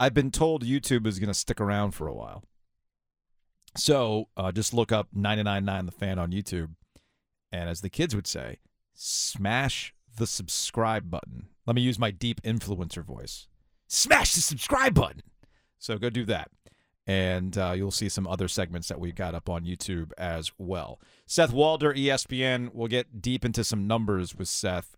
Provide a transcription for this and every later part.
I've been told YouTube is going to stick around for a while. So uh, just look up 999 The Fan on YouTube. And as the kids would say, smash the subscribe button. Let me use my deep influencer voice. Smash the subscribe button. So go do that. And uh, you'll see some other segments that we've got up on YouTube as well. Seth Walder, ESPN. We'll get deep into some numbers with Seth.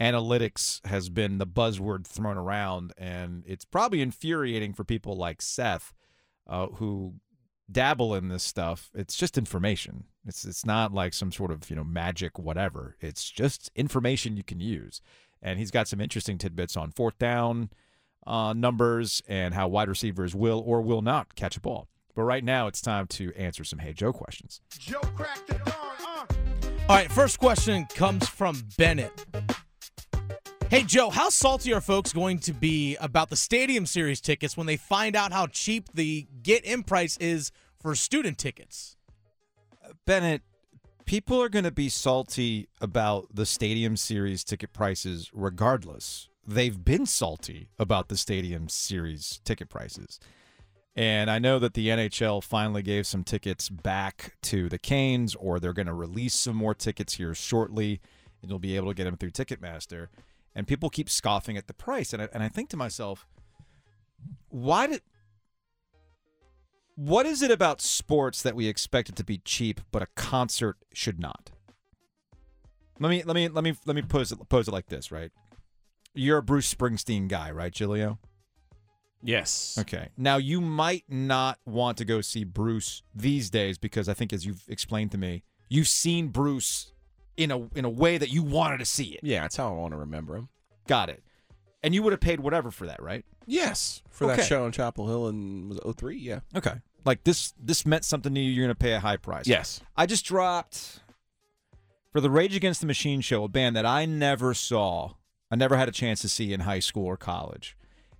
Analytics has been the buzzword thrown around, and it's probably infuriating for people like Seth, uh, who dabble in this stuff. It's just information. It's it's not like some sort of you know magic whatever. It's just information you can use. And he's got some interesting tidbits on fourth down uh, numbers and how wide receivers will or will not catch a ball. But right now, it's time to answer some Hey Joe questions. Joe cracked the dawn, uh. All right, first question comes from Bennett. Hey, Joe, how salty are folks going to be about the Stadium Series tickets when they find out how cheap the get in price is for student tickets? Bennett, people are going to be salty about the Stadium Series ticket prices regardless. They've been salty about the Stadium Series ticket prices. And I know that the NHL finally gave some tickets back to the Canes, or they're going to release some more tickets here shortly, and you'll be able to get them through Ticketmaster. And people keep scoffing at the price, and I, and I think to myself, why did what is it about sports that we expect it to be cheap, but a concert should not? Let me let me let me let me pose it pose it like this, right? You're a Bruce Springsteen guy, right, Giglio? Yes. Okay. Now you might not want to go see Bruce these days because I think as you've explained to me, you've seen Bruce in a in a way that you wanted to see it. Yeah, that's how I want to remember him. Got it. And you would have paid whatever for that, right? Yes, for Okay. that show in Chapel Hill in was it 03? Yeah. Okay. Like this this meant something to you, you're gonna pay a high price. Yes. I just dropped for the Rage Against the Machine show, a band that I never saw, I never had a chance to see in high school or college,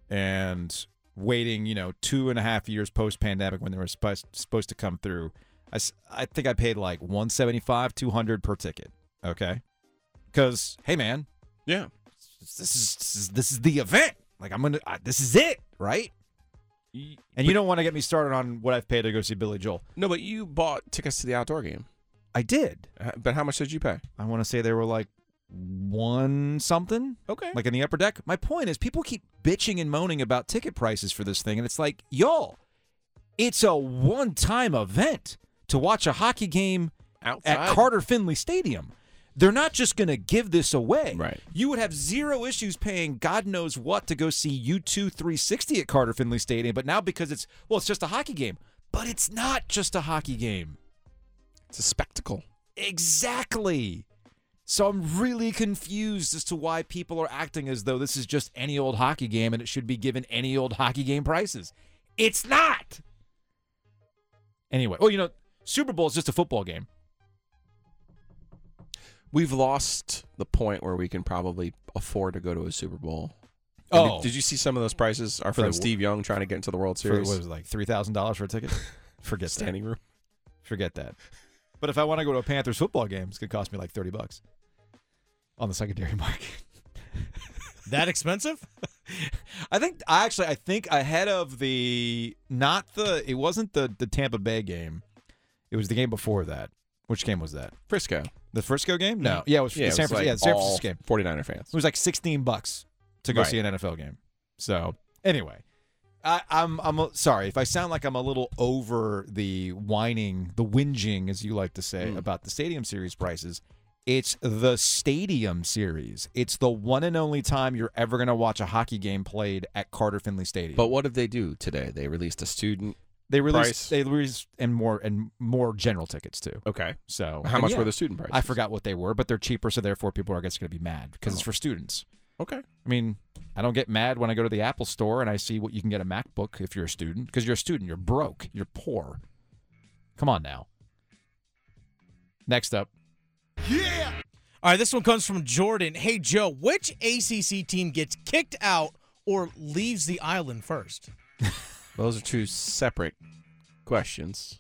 and waiting, you know, two and a half years post pandemic when they were supposed supposed to come through. I, s- I think I paid like 175 200 per ticket. Okay, because hey man, Yeah. this is this is, this is the event. Like I'm gonna, I, this is it, right? And you don't want to get me started on what I've paid to go see Billy Joel. No, but you bought tickets to the outdoor game. I did. Uh, But how much did you pay? I want to say they were like one something, Okay. like in the upper deck. My point is, people keep bitching and moaning about ticket prices for this thing, and it's like, y'all, it's a one-time event to watch a hockey game Outside. at Carter Finley Stadium. They're not just going to give this away. Right. You would have zero issues paying God knows what to go see U2 360 at Carter Finley Stadium, but now because it's, well, it's just a hockey game. But it's not just a hockey game. It's a spectacle. Exactly. So I'm really confused as to why people are acting as though this is just any old hockey game and it should be given any old hockey game prices. It's not. Anyway, well, you know, Super Bowl is just a football game. We've lost the point where we can probably afford to go to a Super Bowl. Oh. Did, did you see some of those prices? Our For friend the- Steve Young trying to get into the World For, Series. what was it, like three thousand dollars for a ticket? Forget that. standing room. Forget that. But if I want to go to a Panthers football game, it's gonna cost me like thirty bucks on the secondary market. That expensive? I think I actually I think ahead of the not the it wasn't the the Tampa Bay game. It was the game before that. Which game was that? Frisco. The Frisco game? No. Yeah, it was Yeah, the it San was Francisco. like yeah, the San all Francisco game. 49er fans. It was like 16 bucks to go Right. see an NFL game. So, anyway, I, I'm I'm a- sorry if I sound like I'm a little over the whining, the whinging, as you like to say, Mm. about the Stadium Series prices. It's the Stadium Series. It's the one and only time you're ever going to watch a hockey game played at Carter Finley Stadium. But what did they do today? They released a student. They released price? they released and more and more general tickets too. Okay. So How and much yeah, were the student prices? I forgot what they were, but they're cheaper, so therefore people are just going to be mad because it's oh. for students. Okay. I mean, I don't get mad when I go to the Apple store and I see what you can get a MacBook if you're a student because you're a student, you're broke, you're poor. Come on now. Next up, Yeah. All right, this one comes from Jordan. Hey, Joe, which ACC team gets kicked out or leaves the island first? Those are two separate questions.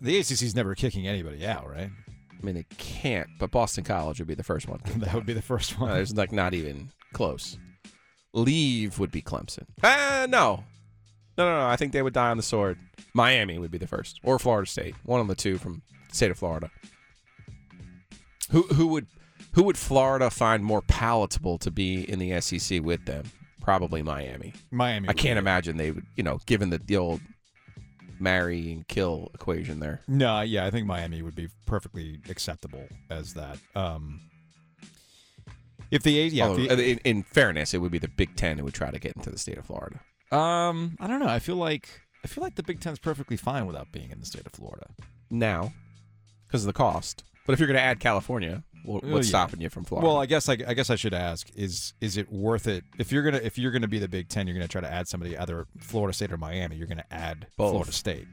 the ACC's never kicking anybody out, right? I mean, they can't, but Boston College would be the first one. that would be the first Uh, one. there's like not even close. Leave would be Clemson. Ah, no. No, no, no. I think they would die on the sword. Miami would be the first, or Florida State. One of the two from the state of Florida. Who who would who would Florida find more palatable to be in the SEC with them? Probably Miami. Miami. I can't imagine they would, you know, given the, the old marry and kill equation there. No, yeah, I think Miami would be perfectly acceptable as that. Um, if the yeah, Although, if the- in, in fairness, it would be the Big Ten who would try to get into the state of Florida. um, I don't know. I feel like I feel like the Big Ten's perfectly fine without being in the state of Florida. Now, because of the cost. But if you're going to add California, Well, oh, what's yeah. stopping you from Florida? Well, I guess I, I guess I should ask is is it worth it if you're gonna if you're gonna be the Big Ten, you're gonna try to add somebody either Florida State or Miami. You're gonna add Both. Florida State.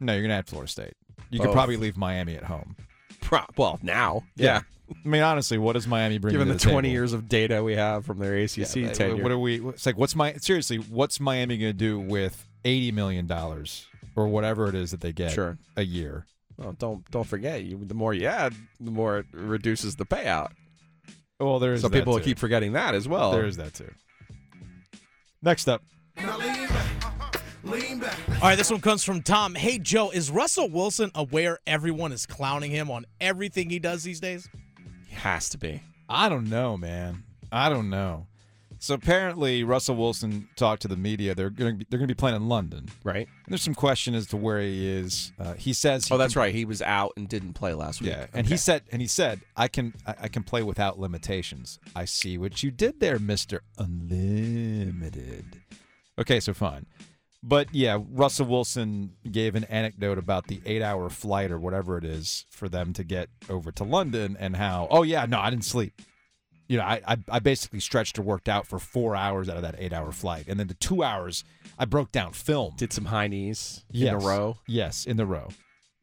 No, you're gonna add Florida State. You could probably leave Miami at home. Pro- well, now, yeah. I mean, honestly, what does Miami bring? Given to the the 20 table? years of data we have from their ACC Yeah, tenure. What are we? It's like what's my seriously? What's Miami going to do with eighty million dollars or whatever it is that they get Sure. a year? Well, don't don't forget, you the more you add, the more it reduces the payout. Well, there's so that people too. keep forgetting that as well. There is that too. Next up, Now lean back. Uh-huh. Lean back. All right, this one comes from Tom. Hey, Joe, is Russell Wilson aware everyone is clowning him on everything he does these days? He has to be. I don't know, man. I don't know. So apparently, Russell Wilson talked to the media. They're going to they're going to be playing in London. Right? And there's some question as to where he is. Uh, he says. He Oh, that's can- right. He was out and didn't play last week. Yeah, and he said, and he said, I can, I, I can play without limitations. I see what you did there, Mister Unlimited. Okay, so fine, but yeah, Russell Wilson gave an anecdote about the eight-hour flight or whatever it is for them to get over to London, and how, oh yeah, no, I didn't sleep. You know, I, I, I basically stretched or worked out for four hours out of that eight-hour flight, and then the two hours I broke down film. did some high knees Yes. in a row. Yes, in the row.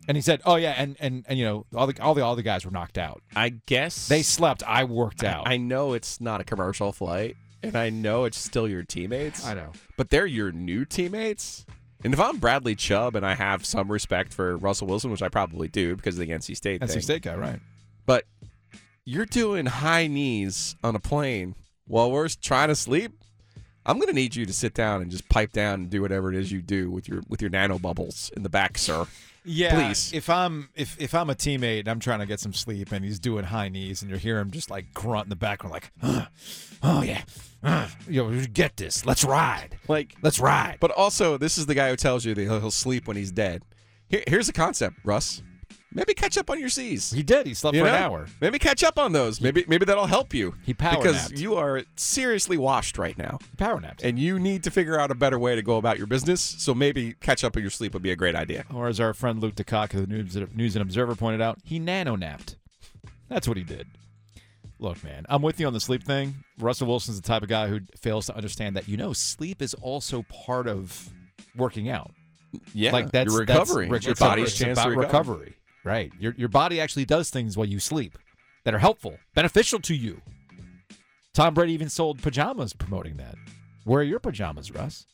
And he said, "Oh yeah, and and and you know, all the all the all the guys were knocked out. I guess They slept. I worked out. I, I know it's not a commercial flight, and I know it's still your teammates. I know. but they're your new teammates. And if I'm Bradley Chubb and I have some respect for Russell Wilson, which I probably do because of the NC State NC thing, State guy, right? but you're doing high knees on a plane while we're trying to sleep. I'm gonna need you to sit down and just pipe down and do whatever it is you do with your with your nano bubbles in the back, sir. Yeah. Please. If I'm if if I'm a teammate and I'm trying to get some sleep and he's doing high knees and you hear him just like grunt in the background like, "Huh, oh yeah, uh, you know, get this. Let's ride. Like, Let's ride. but also this is the guy who tells you that he'll, he'll sleep when he's dead. Here, here's the concept, Russ. Maybe catch up on your C's. He did. He slept You for an hour. Maybe catch up on those. Maybe maybe that'll help you. He power because napped. you are seriously washed right now, Power naps. and you need to figure out a better way to go about your business. So maybe catch up on your sleep would be a great idea. Or as our friend Luke DeCock of the News, News and Observer pointed out, he nano napped. That's what he did. Look, man, I'm with you on the sleep thing. Russell Wilson's the type of guy who fails to understand that, you know, sleep is also part of working out. Yeah, like that's your that's- recovery. Rick, your body's chance about to recover. recovery. Right. Your your body actually does things while you sleep that are helpful, beneficial to you. Tom Brady even sold pajamas promoting that. Where are your pajamas, Russ?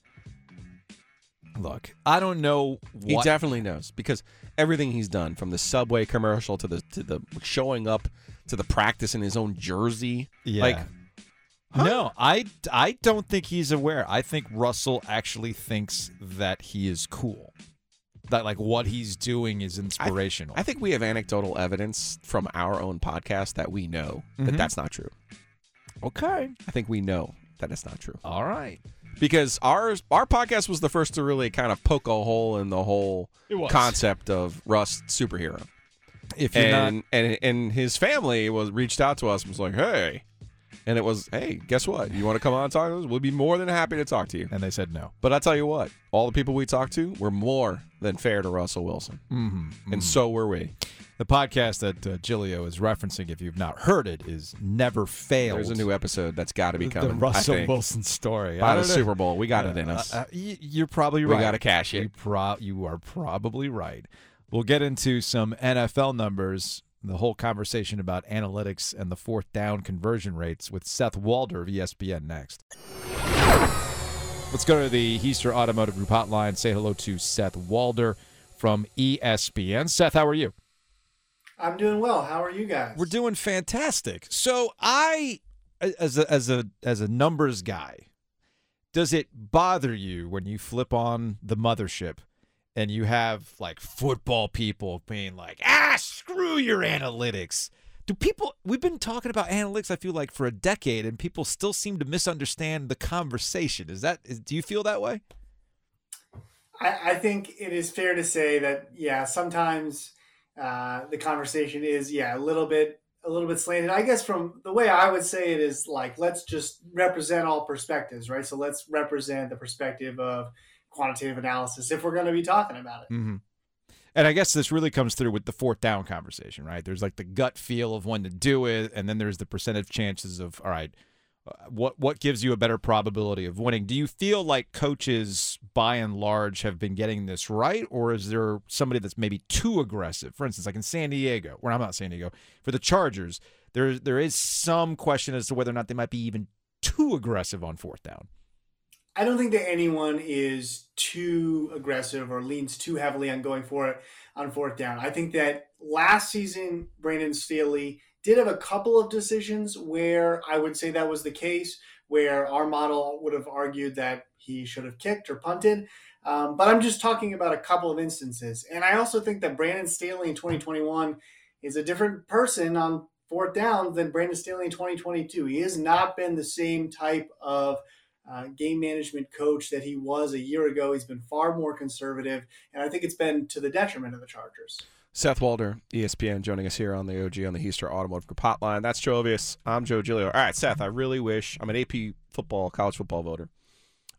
Look, I don't know He definitely knows because everything he's done, from the subway commercial to the to the showing up to the practice in his own jersey, Yeah. like No, I, I don't think he's aware. I think Russell actually thinks that he is cool. That like what he's doing is inspirational. I think we have anecdotal evidence from our own podcast that we know that Mhm. that's not true. okay. I think we know that it's not true. All right. because ours our podcast was the first to really kind of poke a hole in the whole concept of Rust superhero. If And, not and and his family was reached out to us and was like, "Hey," and it was, "Hey, guess what? You want to come on and talk to us? We'll be more than happy to talk to you." and they said no. But I tell you what, all the people we talked to were more than fair to Russell Wilson, Mm-hmm. and so were we. The podcast that uh, Giglio is referencing, if you've not heard it, is Never Failed. There's a new episode that's got to be the coming. Russell I think. Wilson story. By the know. Super Bowl. We got it in Uh, us. uh, y- you're probably right. We right. gotta cash it. You, pro- you are probably right. We'll get into some NFL numbers, the whole conversation about analytics and the fourth down conversion rates with Seth Walder of ESPN next. Let's go to the Hiester Automotive Group hotline. Say hello to Seth Walder from ESPN. Seth, how are you? I'm doing well. How are you guys? We're doing fantastic. So I, as a as a as a numbers guy, does it bother you when you flip on the mothership and you have like football people being like, ah, screw your analytics? Do people, we've been talking about analytics, I feel like, for a decade, and people still seem to misunderstand the conversation. Is that, is, do you feel that way? I, I think it is fair to say that, yeah, sometimes uh, the conversation is, yeah, a little bit a little bit slanted. I guess from the way I would say it is like let's just represent all perspectives, right? So let's represent the perspective of quantitative analysis if we're going to be talking about it. Mm-hmm. And I guess this really comes through with the fourth down conversation, right? There's like the gut feel of when to do it, and then there's the percentage chances of all right, uh, what what gives you a better probability of winning? Do you feel like coaches, by and large, have been getting this right, or is there somebody that's maybe too aggressive? For instance, like in San Diego, where I'm not San Diego, for the Chargers, there there is some question as to whether or not they might be even too aggressive on fourth down. I don't think that anyone is too aggressive or leans too heavily on going for it on fourth down. I think that last season, Brandon Staley did have a couple of decisions where I would say that was the case, where our model would have argued that he should have kicked or punted. Um, but I'm just talking about a couple of instances. And I also think that Brandon Staley in 2021 is a different person on fourth down than Brandon Staley in 2022. He has not been the same type of uh, game management coach that he was a year ago. He's been far more conservative, and I think it's been to the detriment of the Chargers. Seth Walder, ESPN, joining us here on the OG on the Hiester Automotive Group Hotline. That's Joe Ovies. I'm Joe Giglio. All right, Seth, I really wish I'm an AP football, college football voter.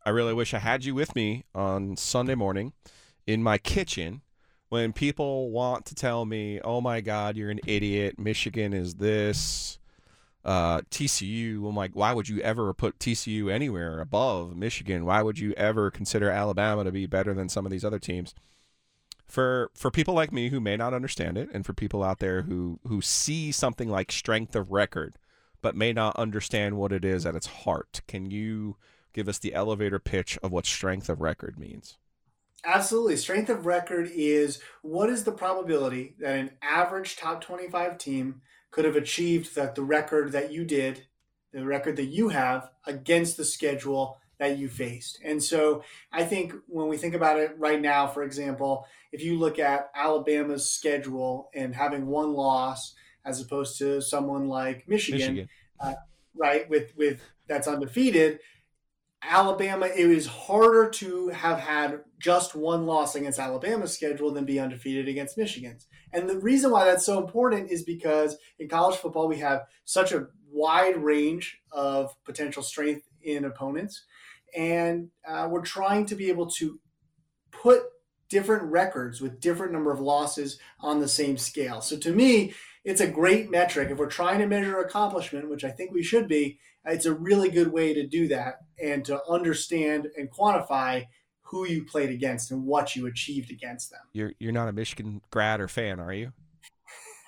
I really wish I had you with me on Sunday morning in my kitchen when people want to tell me, oh my God, you're an idiot. Michigan is this uh, TCU. I'm like, why would you ever put TCU anywhere above Michigan? Why would you ever consider Alabama to be better than some of these other teams? For for people like me who may not understand it, and for people out there who who see something like strength of record, but may not understand what it is at its heart, can you give us the elevator pitch of what strength of record means? Absolutely. Strength of record is what is the probability that an average top 25 team could have achieved that the record that you did, the record that you have against the schedule that you faced. And so I think when we think about it right now, for example, if you look at Alabama's schedule and having one loss as opposed to someone like Michigan, Michigan. Uh, right, with with that's undefeated, Alabama, it is harder to have had just one loss against Alabama's schedule than be undefeated against Michigan's. And the reason why that's so important is because in college football, we have such a wide range of potential strength in opponents. And uh, we're trying to be able to put different records with different number of losses on the same scale. So to me, it's a great metric. If we're trying to measure accomplishment, which I think we should be, it's a really good way to do that and to understand and quantify who you played against and what you achieved against them. You're you're not a Michigan grad or fan, are you?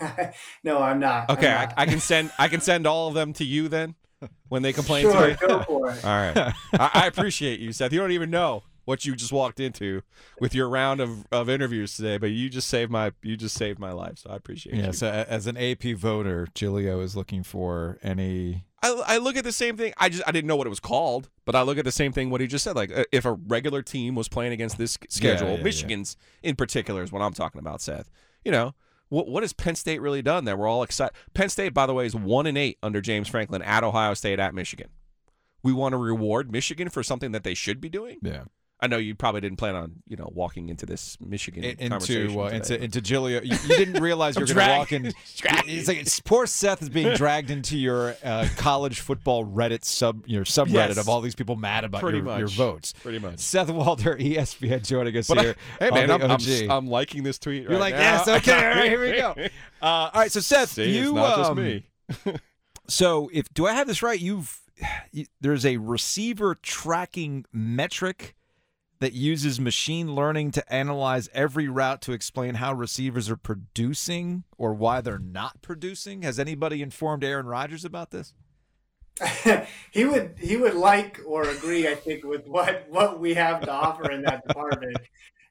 no, I'm not. Okay, I'm not. I, I, can send I can send all of them to you then when they complain sure, to you. Go for it. all right, I, I appreciate you, Seth. You don't even know what you just walked into with your round of, of interviews today, but you just saved my you just saved my life, so I appreciate it. yeah, you. so as an AP voter, Giglio is looking for any I, I look at the same thing. I just I didn't know what it was called, but I look at the same thing what he just said. Like uh, if a regular team was playing against this schedule, Yeah, yeah, Michigan's in particular is what I'm talking about, Seth. You know what what has Penn State really done that we're all excited? Penn State, by the way, is one and eight under James Franklin at Ohio State at Michigan. We want to reward Michigan for something that they should be doing. yeah I know you probably didn't plan on you know walking into this Michigan into conversation uh, into into. You, you didn't realize you were going to walk in. It's like it's, poor Seth is being dragged into your uh, college football Reddit sub your subreddit Yes. of all these people mad about Pretty your, much. your votes. Pretty much. Seth Walder, ESPN, joining us But I- here. hey on man, I'm, I'm, I'm liking this tweet. You're right like, now. yes, okay, all right, here we go. Uh, all right, so Seth, See, you not just um, me. So, if do I have this right? You've you, there's a receiver tracking metric that uses machine learning to analyze every route to explain how receivers are producing or why they're not producing. Has anybody informed Aaron Rodgers about this? he would he would like or agree, I think, with what what we have to offer in that department.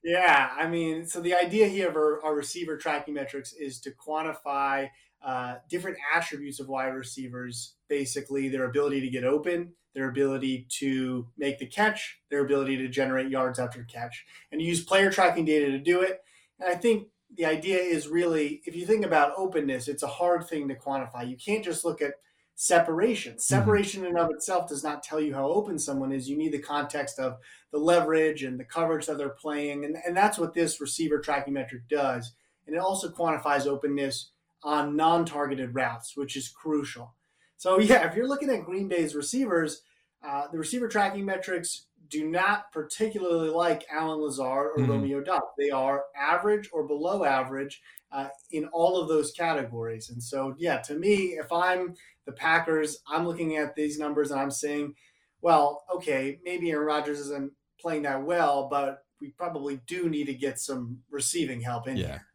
Yeah, I mean, so the idea here of our, our receiver tracking metrics is to quantify uh, different attributes of wide receivers, basically their ability to get open, their ability to make the catch, their ability to generate yards after catch, and use player tracking data to do it. And I think the idea is really, if you think about openness, it's a hard thing to quantify. You can't just look at separation. Mm-hmm. Separation in and of itself does not tell you how open someone is. You need the context of the leverage and the coverage that they're playing. And, and that's what this receiver tracking metric does. And it also quantifies openness on non targeted routes, which is crucial. So, yeah, if you're looking at Green Bay's receivers, uh, the receiver tracking metrics do not particularly like Allen Lazard or Mhm. Romeo Doubs. They are average or below average uh, in all of those categories. And so, yeah, to me, if I'm the Packers, I'm looking at these numbers and I'm saying, well, okay, maybe Aaron Rodgers isn't playing that well, but we probably do need to get some receiving help in Yeah. here.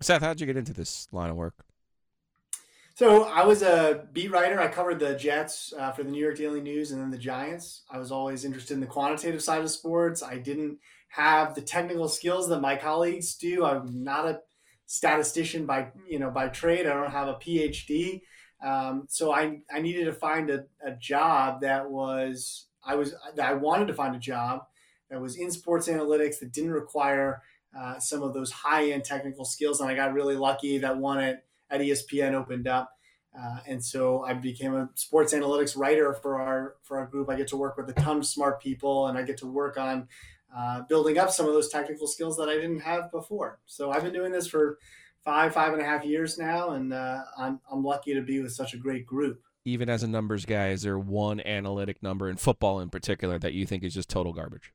Seth, how'd you get into this line of work? So I was a beat writer. I covered the Jets uh, for the New York Daily News and then the Giants. I was always interested in the quantitative side of sports. I didn't have the technical skills that my colleagues do. I'm not a statistician by you know by trade. I don't have a PhD. Um, so I I needed to find a, a job that was I was that I wanted to find a job that was in sports analytics that didn't require uh, some of those high end technical skills. And I got really lucky that one at at ESPN opened up. Uh, and so I became a sports analytics writer for our for our group. I get to work with a ton of smart people, and I get to work on uh, building up some of those technical skills that I didn't have before. So I've been doing this for five five and a half years now, and uh, I'm I'm lucky to be with such a great group. Even as a numbers guy, is there one analytic number in football in particular that you think is just total garbage?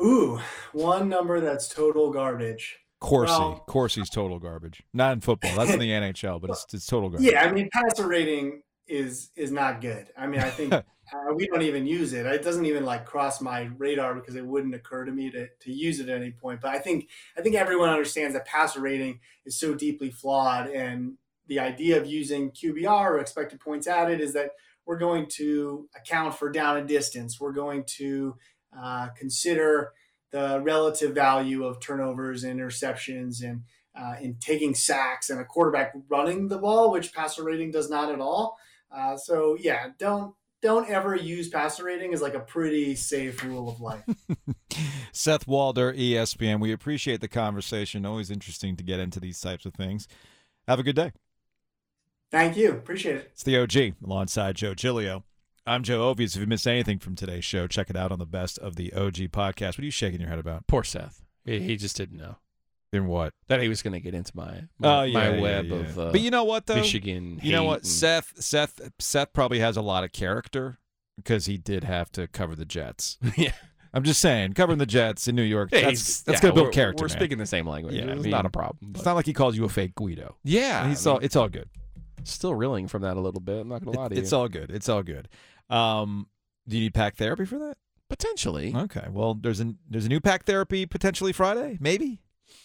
Ooh, one number that's total garbage. Corsi. Well- Corsi's total garbage. Not in football. That's in the NHL, but it's, it's total garbage. Yeah, I mean passer rating is is not good. I mean, I think uh, we don't even use it. It doesn't even like cross my radar because it wouldn't occur to me to, to use it at any point. But I think I think everyone understands that passer rating is so deeply flawed, and the idea of using QBR or expected points added is that we're going to account for down and distance. We're going to uh, consider the relative value of turnovers and interceptions and uh, in taking sacks and a quarterback running the ball, which passer rating does not at all. Uh, so yeah, don't don't ever use passer rating as like a pretty safe rule of life. Seth Walder, ESPN. We appreciate the conversation. Always interesting to get into these types of things. Have a good day. Thank you, appreciate it. It's the OG alongside Joe Giglio. I'm Joe Ovies. If you missed anything from today's show, check it out on the Best of the OG podcast. What are you shaking your head about? Poor Seth. He, he just didn't know In what? that he was going to get into my my, Oh, yeah, my yeah, web yeah. of uh, but you know what though? Michigan. You know what? and- Seth Seth Seth probably has a lot of character because he did have to cover the Jets. yeah, I'm just saying, covering the Jets in New York. Hey, that's that's yeah, gonna build character. We're man. speaking the same language. Yeah, I it's mean, not a problem. It's not like he calls you a fake Guido. yeah, He's I all. It's all good. still reeling from that a little bit. I'm not going to lie to It's you. all good. It's all good. Um, do you need pack therapy for that? Potentially. Okay. Well, there's a there's a new pack therapy potentially Friday, maybe.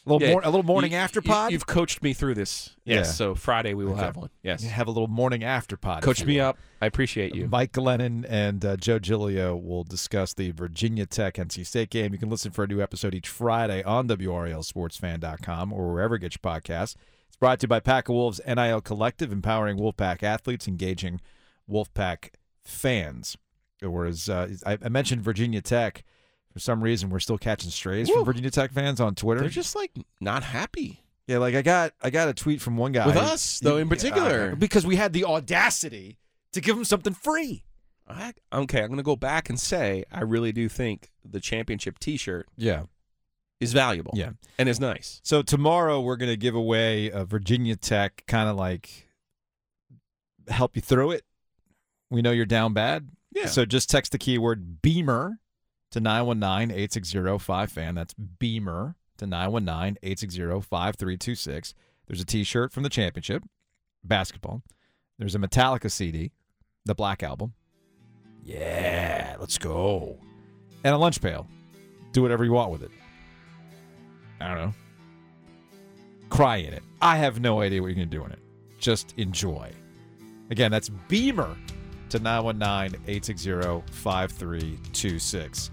A little Yeah, more, a little morning You- after pod. You've coached me through this. Yes. Yeah. So Friday we will Okay. have one. Yes. have a little morning after pod. Coach me will. up. I appreciate you. Mike Glennon and uh, Joe Giglio will discuss the Virginia Tech NC State game. You can listen for a new episode each Friday on WRALSportsFan.com or wherever you get your podcasts. It's brought to you by Pack of Wolves NIL Collective, empowering Wolfpack athletes, engaging Wolfpack fans. Whereas uh, I, I mentioned Virginia Tech. For some reason, we're still catching strays Woo. from Virginia Tech fans on Twitter. They're just like not happy. Yeah, like I got I got a tweet from one guy With us, though, in particular. Uh, because we had the audacity to give him something free. I, okay, I'm going to go back and say I really do think the championship T-shirt Yeah. is valuable. Yeah. and is nice. So tomorrow we're gonna give away a Virginia Tech kind of like help you through it. We know you're down bad. Yeah. So just text the keyword Beamer to 919-860-5FAN. That's Beamer to 919-860-5326. There's a t-shirt from the championship, basketball. There's a Metallica CD, the Black Album. Yeah, let's go. And a lunch pail. Do whatever you want with it. I don't know. Cry in it. I have no idea what you're going to do in it. Just enjoy. Again, that's Beamer to 919 860 5326.